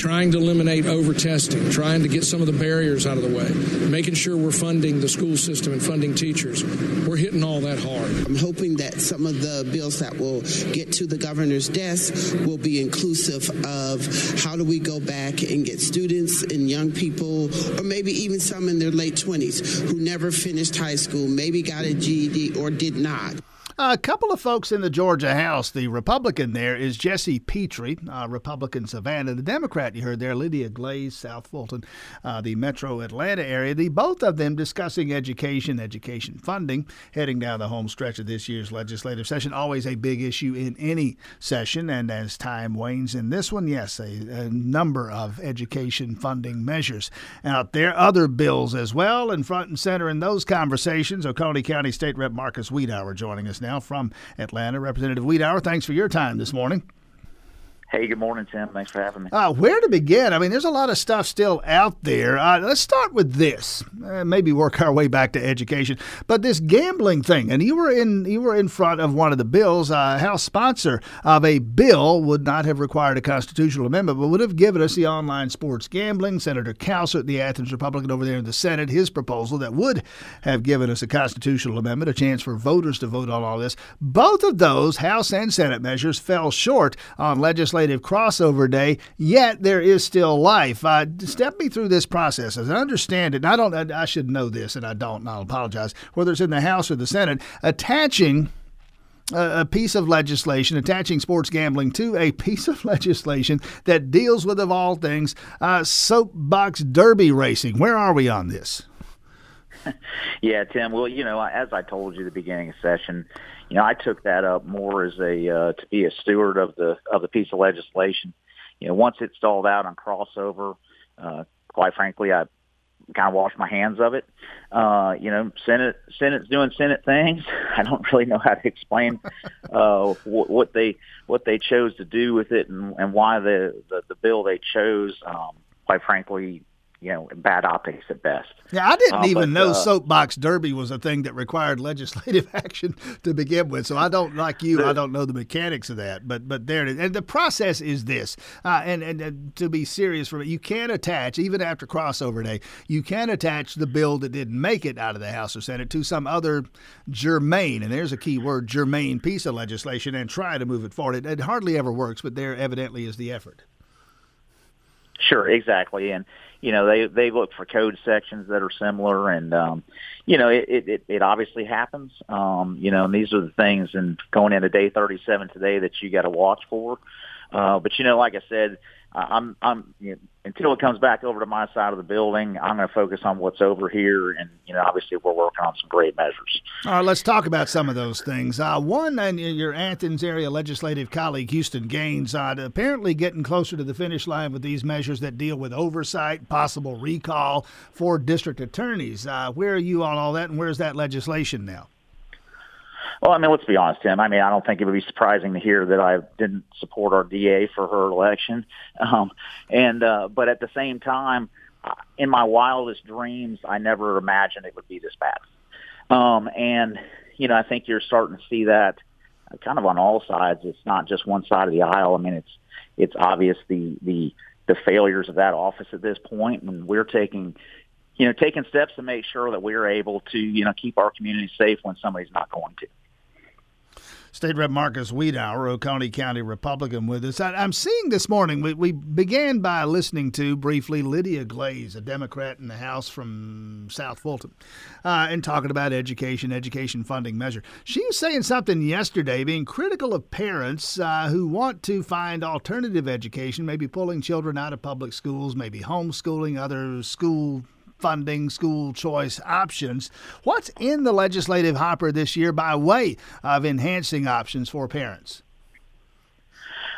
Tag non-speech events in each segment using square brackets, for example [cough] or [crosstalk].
Trying to eliminate over testing, trying to get some of the barriers out of the way, making sure we're funding the school system and funding teachers. We're hitting all that hard. I'm hoping that some of the bills that will get to the governor's desk will be inclusive of how do we go back and get students and young people, or maybe even some in their late 20s who never finished high school, maybe got a GED or did not. A couple of folks in the Georgia House. The Republican there is Jesse Petrea, uh, Republican Savannah. The Democrat you heard there, Lydia Glaize, South Fulton, uh, the metro Atlanta area. The both of them discussing education, education funding, heading down the home stretch of this year's legislative session. Always a big issue in any session. And as time wanes in this one, yes, a, a number of education funding measures out there. Other bills as well, and front and center in those conversations. Oconee County State Rep Marcus Wiedower joining us now now from Atlanta. Representative Wiedower, thanks for your time this morning. Hey, good morning, Tim. Thanks for having me. Uh, where to begin? I mean, there's a lot of stuff still out there. Uh, let's start with this. Uh, maybe work our way back to education. But this gambling thing, and you were in you were in front of one of the bills. Uh, House sponsor of a bill would not have required a constitutional amendment, but would have given us the online sports gambling. Senator Cowsert, the Athens Republican over there in the Senate, his proposal that would have given us a constitutional amendment, a chance for voters to vote on all this. Both of those House and Senate measures fell short on legislation legislative crossover day, yet there is still life. Uh, step me through this process. As I understand it, and I don't, I should know this, and I don't, and I'll apologize, whether it's in the House or the Senate, attaching a piece of legislation attaching sports gambling to a [laughs] piece of legislation that deals with, of all things, uh, soapbox derby racing. Where are we on this? [laughs] yeah, Tim. Well, you know, as I told you at the beginning of session, you know, I took that up more as a uh, to be a steward of the of the piece of legislation. You know, once it stalled out on crossover, uh, quite frankly, I kind of washed my hands of it. Uh, you know, Senate Senate's doing Senate things. [laughs] I don't really know how to explain [laughs] uh, what, what they what they chose to do with it and, and why the, the the bill they chose. Um, quite frankly, you know, bad optics at best. Yeah, I didn't uh, even but, know uh, soapbox derby was a thing that required legislative [laughs] action to begin with. So I don't like you. The, I don't know the mechanics of that. But but there it is. And the process is this. Uh, and, and, and to be serious for it, you can attach even after crossover day. You can attach the bill that didn't make it out of the House or Senate to some other germane, and there's a key word, germane piece of legislation, and try to move it forward. It, it hardly ever works, but there evidently is the effort. Sure, exactly, and you know they they look for code sections that are similar and um you know it it it obviously happens. Um you know and these are the things and going into day 37 today that you got to watch for. Uh but you know like i said I'm I'm you know, until it comes back over to my side of the building, I'm going to focus on what's over here, and you know, obviously, we're working on some great measures. All right, let's talk about some of those things. Uh, one, and your Athens area legislative colleague Houston Gaines, uh, apparently getting closer to the finish line with these measures that deal with oversight, possible recall for district attorneys. Uh, where are you on all that, and where's that legislation now? Well, I mean, let's be honest, Tim. I mean, I don't think it would be surprising to hear that I didn't support our DA for her election. [laughs] Um, and uh, but at the same time, in my wildest dreams, I never imagined it would be this bad. Um, and you know, I think you're starting to see that kind of on all sides. It's not just one side of the aisle. I mean, it's it's obvious the the the failures of that office at this point, and we're taking you know taking steps to make sure that we're able to you know keep our community safe when somebody's not going to. State Rep Marcus Wiedower, Oconee County Republican, with us. I, am seeing this morning, we, we began by listening to briefly Lydia Glaize, a Democrat in the House from South Fulton, uh, and talking about education, education funding measure. She was saying something yesterday, being critical of parents uh, who want to find alternative education, maybe pulling children out of public schools, maybe homeschooling, other school funding school choice options. What's in the legislative hopper this year by way of enhancing options for parents?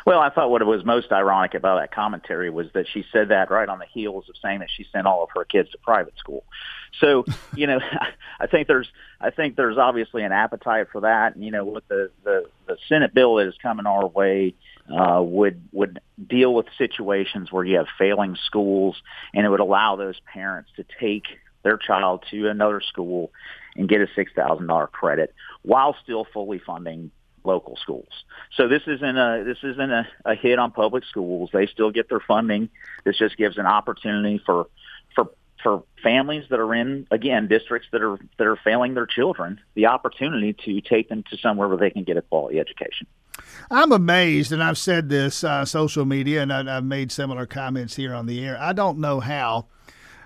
Well, I thought what was most ironic about that commentary was that she said that right on the heels of saying that she sent all of her kids to private school. So, [laughs] you know, I think there's I think there's obviously an appetite for that. And, you know, with the the, the Senate bill that is coming our way uh, would would deal with situations where you have failing schools, and it would allow those parents to take their child to another school and get a six thousand dollar credit while still fully funding local schools. So this isn't a this isn't a, a hit on public schools. They still get their funding. This just gives an opportunity for for for families that are in again districts that are that are failing their children the opportunity to take them to somewhere where they can get a quality education. I'm amazed, and I've said this uh, social media, and I, I've made similar comments here on the air. I don't know how.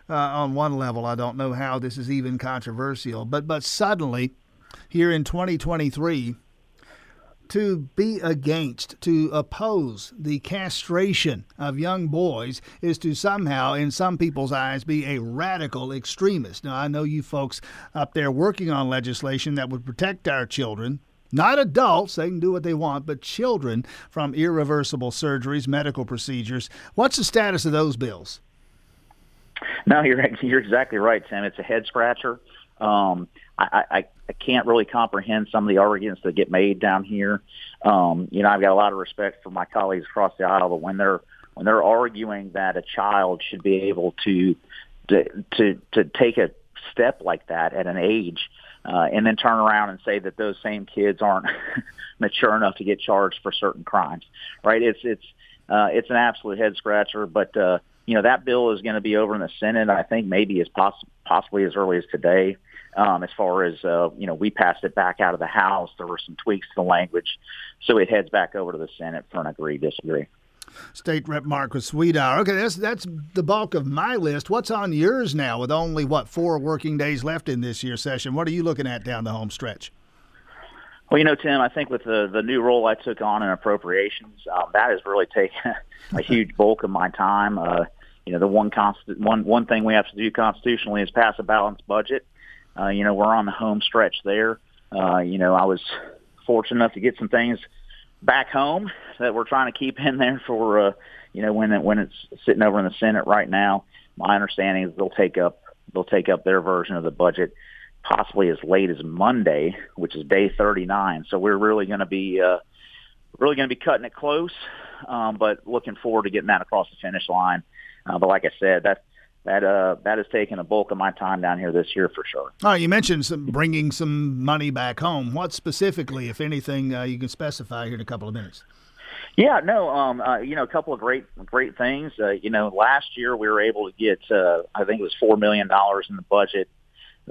Uh, on one level, I don't know how this is even controversial, but but suddenly, here in 2023, to be against, to oppose the castration of young boys is to somehow, in some people's eyes, be a radical extremist. Now, I know you folks up there working on legislation that would protect our children. Not adults, they can do what they want, but children from irreversible surgeries, medical procedures. What's the status of those bills? No, you're you're exactly right, Tim. It's a head scratcher. Um, I, I, I can't really comprehend some of the arguments that get made down here. Um, you know, I've got a lot of respect for my colleagues across the aisle, but when they're when they're arguing that a child should be able to to to, to take a step like that at an age, uh, and then turn around and say that those same kids aren't [laughs] mature enough to get charged for certain crimes, right? It's it's uh, it's an absolute head scratcher, but uh, you know that bill is going to be over in the Senate. I think maybe as poss- possibly as early as today. Um, as far as uh, you know, we passed it back out of the House. There were some tweaks to the language, so it heads back over to the Senate for an agree disagree. State Rep Marcus Wiedower. Okay, that's that's the bulk of my list. What's on yours now? With only what four working days left in this year's session, what are you looking at down the home stretch? Well, you know, Tim, I think with the the new role I took on in appropriations, um, that has really taken [laughs] a huge bulk of my time. Uh, you know, the one constant one one thing we have to do constitutionally is pass a balanced budget. Uh, you know, we're on the home stretch there. Uh, you know, I was fortunate enough to get some things back home that we're trying to keep in there for, uh, you know, when it, when it's sitting over in the Senate right now. My understanding is they'll take up they'll take up their version of the budget possibly as late as Monday, which is day 39. So we're really going to be uh, really going to be cutting it close, um, but looking forward to getting that across the finish line. Uh, but like I said, that that uh that has taken a bulk of my time down here this year for sure. All right, you mentioned some bringing some money back home. What specifically, if anything, uh, you can specify here in a couple of minutes? Yeah, no, um, uh, you know, a couple of great, great things. Uh, you know, last year we were able to get, uh, I think it was four million dollars in the budget.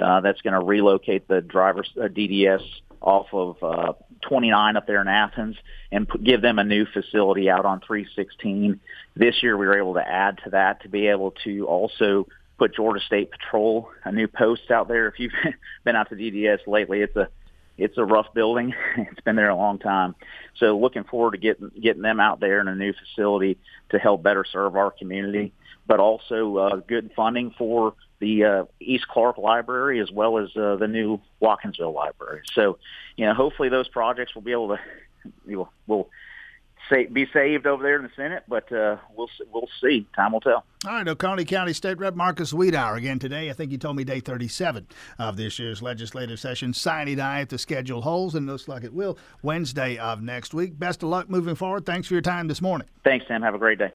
Uh, that's going to relocate the drivers uh, DDS off of uh, 29 up there in Athens and put, give them a new facility out on 316. This year we were able to add to that to be able to also put Georgia State Patrol a new post out there. If you've [laughs] been out to DDS lately, it's a it's a rough building. [laughs] It's been there a long time. So looking forward to getting getting them out there in a new facility to help better serve our community, but also uh, good funding for the uh, East Clarke Library as well as uh, the new Watkinsville Library. So, you know, hopefully those projects will be able to [laughs] will will say, be saved over there in the Senate, but uh, we'll we'll see. Time will tell. All right, Oconee County State Rep Marcus Wiedower again today. I think you told me day 37 of this year's legislative session. Sine die if the schedule holds, and looks like it will Wednesday of next week. Best of luck moving forward. Thanks for your time this morning. Thanks, Tim. Have a great day.